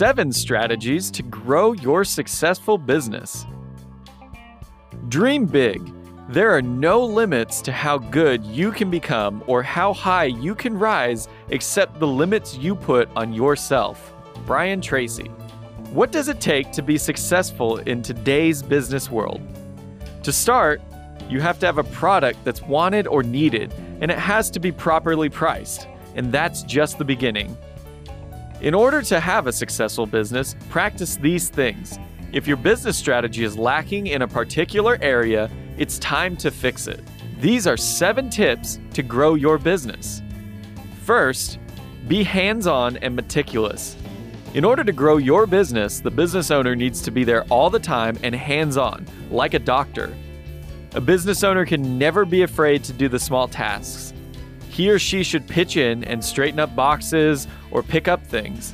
seven strategies to grow your successful business. Dream big. There are no limits to how good you can become or how high you can rise except the limits you put on yourself. Brian Tracy. What does it take to be successful in today's business world? To start, you have to have a product that's wanted or needed, and it has to be properly priced. And that's just the beginning. In order to have a successful business, practice these things. If your business strategy is lacking in a particular area, it's time to fix it. These are seven tips to grow your business. First, be hands on and meticulous. In order to grow your business, the business owner needs to be there all the time and hands on, like a doctor. A business owner can never be afraid to do the small tasks. He or she should pitch in and straighten up boxes or pick up things.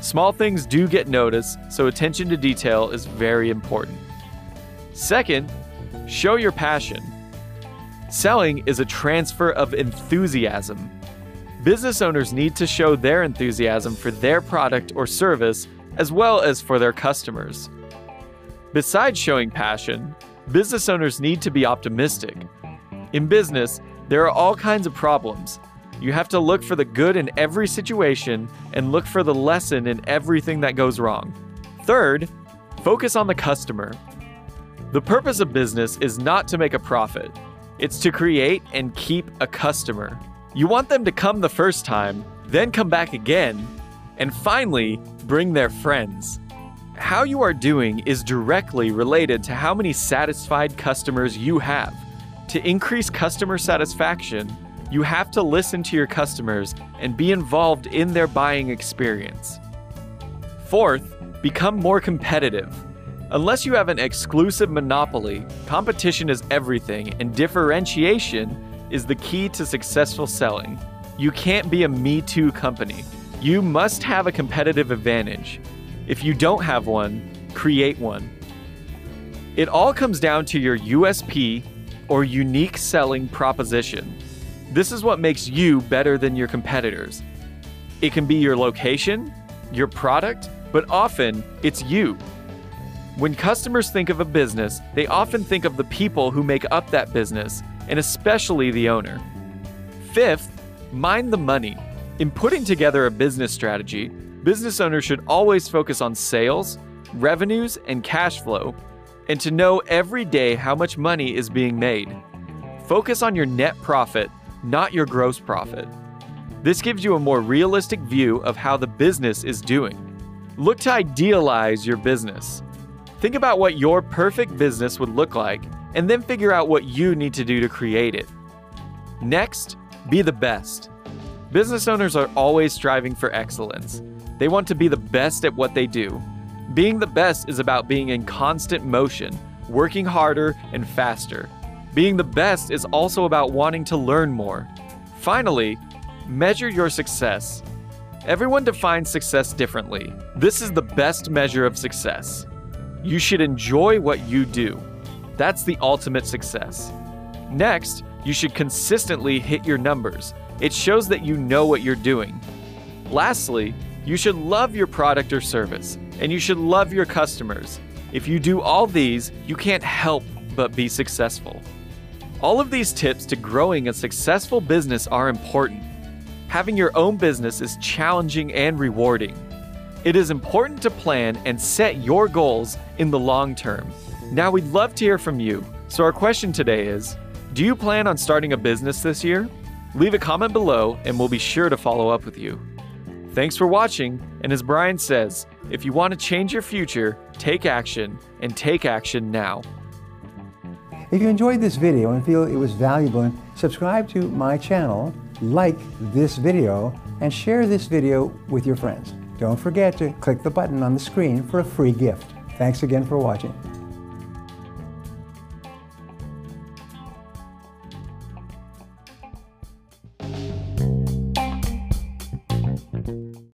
Small things do get noticed, so attention to detail is very important. Second, show your passion. Selling is a transfer of enthusiasm. Business owners need to show their enthusiasm for their product or service as well as for their customers. Besides showing passion, business owners need to be optimistic. In business, there are all kinds of problems. You have to look for the good in every situation and look for the lesson in everything that goes wrong. Third, focus on the customer. The purpose of business is not to make a profit, it's to create and keep a customer. You want them to come the first time, then come back again, and finally, bring their friends. How you are doing is directly related to how many satisfied customers you have. To increase customer satisfaction, you have to listen to your customers and be involved in their buying experience. Fourth, become more competitive. Unless you have an exclusive monopoly, competition is everything, and differentiation is the key to successful selling. You can't be a Me Too company. You must have a competitive advantage. If you don't have one, create one. It all comes down to your USP or unique selling proposition. This is what makes you better than your competitors. It can be your location, your product, but often it's you. When customers think of a business, they often think of the people who make up that business, and especially the owner. Fifth, mind the money. In putting together a business strategy, business owners should always focus on sales, revenues, and cash flow, and to know every day how much money is being made. Focus on your net profit, not your gross profit. This gives you a more realistic view of how the business is doing. Look to idealize your business. Think about what your perfect business would look like, and then figure out what you need to do to create it. Next, be the best. Business owners are always striving for excellence. They want to be the best at what they do. Being the best is about being in constant motion, working harder and faster. Being the best is also about wanting to learn more. Finally, measure your success. Everyone defines success differently. This is the best measure of success. You should enjoy what you do. That's the ultimate success. Next, you should consistently hit your numbers. It shows that you know what you're doing. Lastly, you should love your product or service, and you should love your customers. If you do all these, you can't help but be successful. All of these tips to growing a successful business are important. Having your own business is challenging and rewarding. It is important to plan and set your goals in the long term. Now, we'd love to hear from you. So, our question today is Do you plan on starting a business this year? Leave a comment below and we'll be sure to follow up with you. Thanks for watching, and as Brian says, if you want to change your future, take action and take action now. If you enjoyed this video and feel it was valuable, subscribe to my channel, like this video, and share this video with your friends. Don't forget to click the button on the screen for a free gift. Thanks again for watching.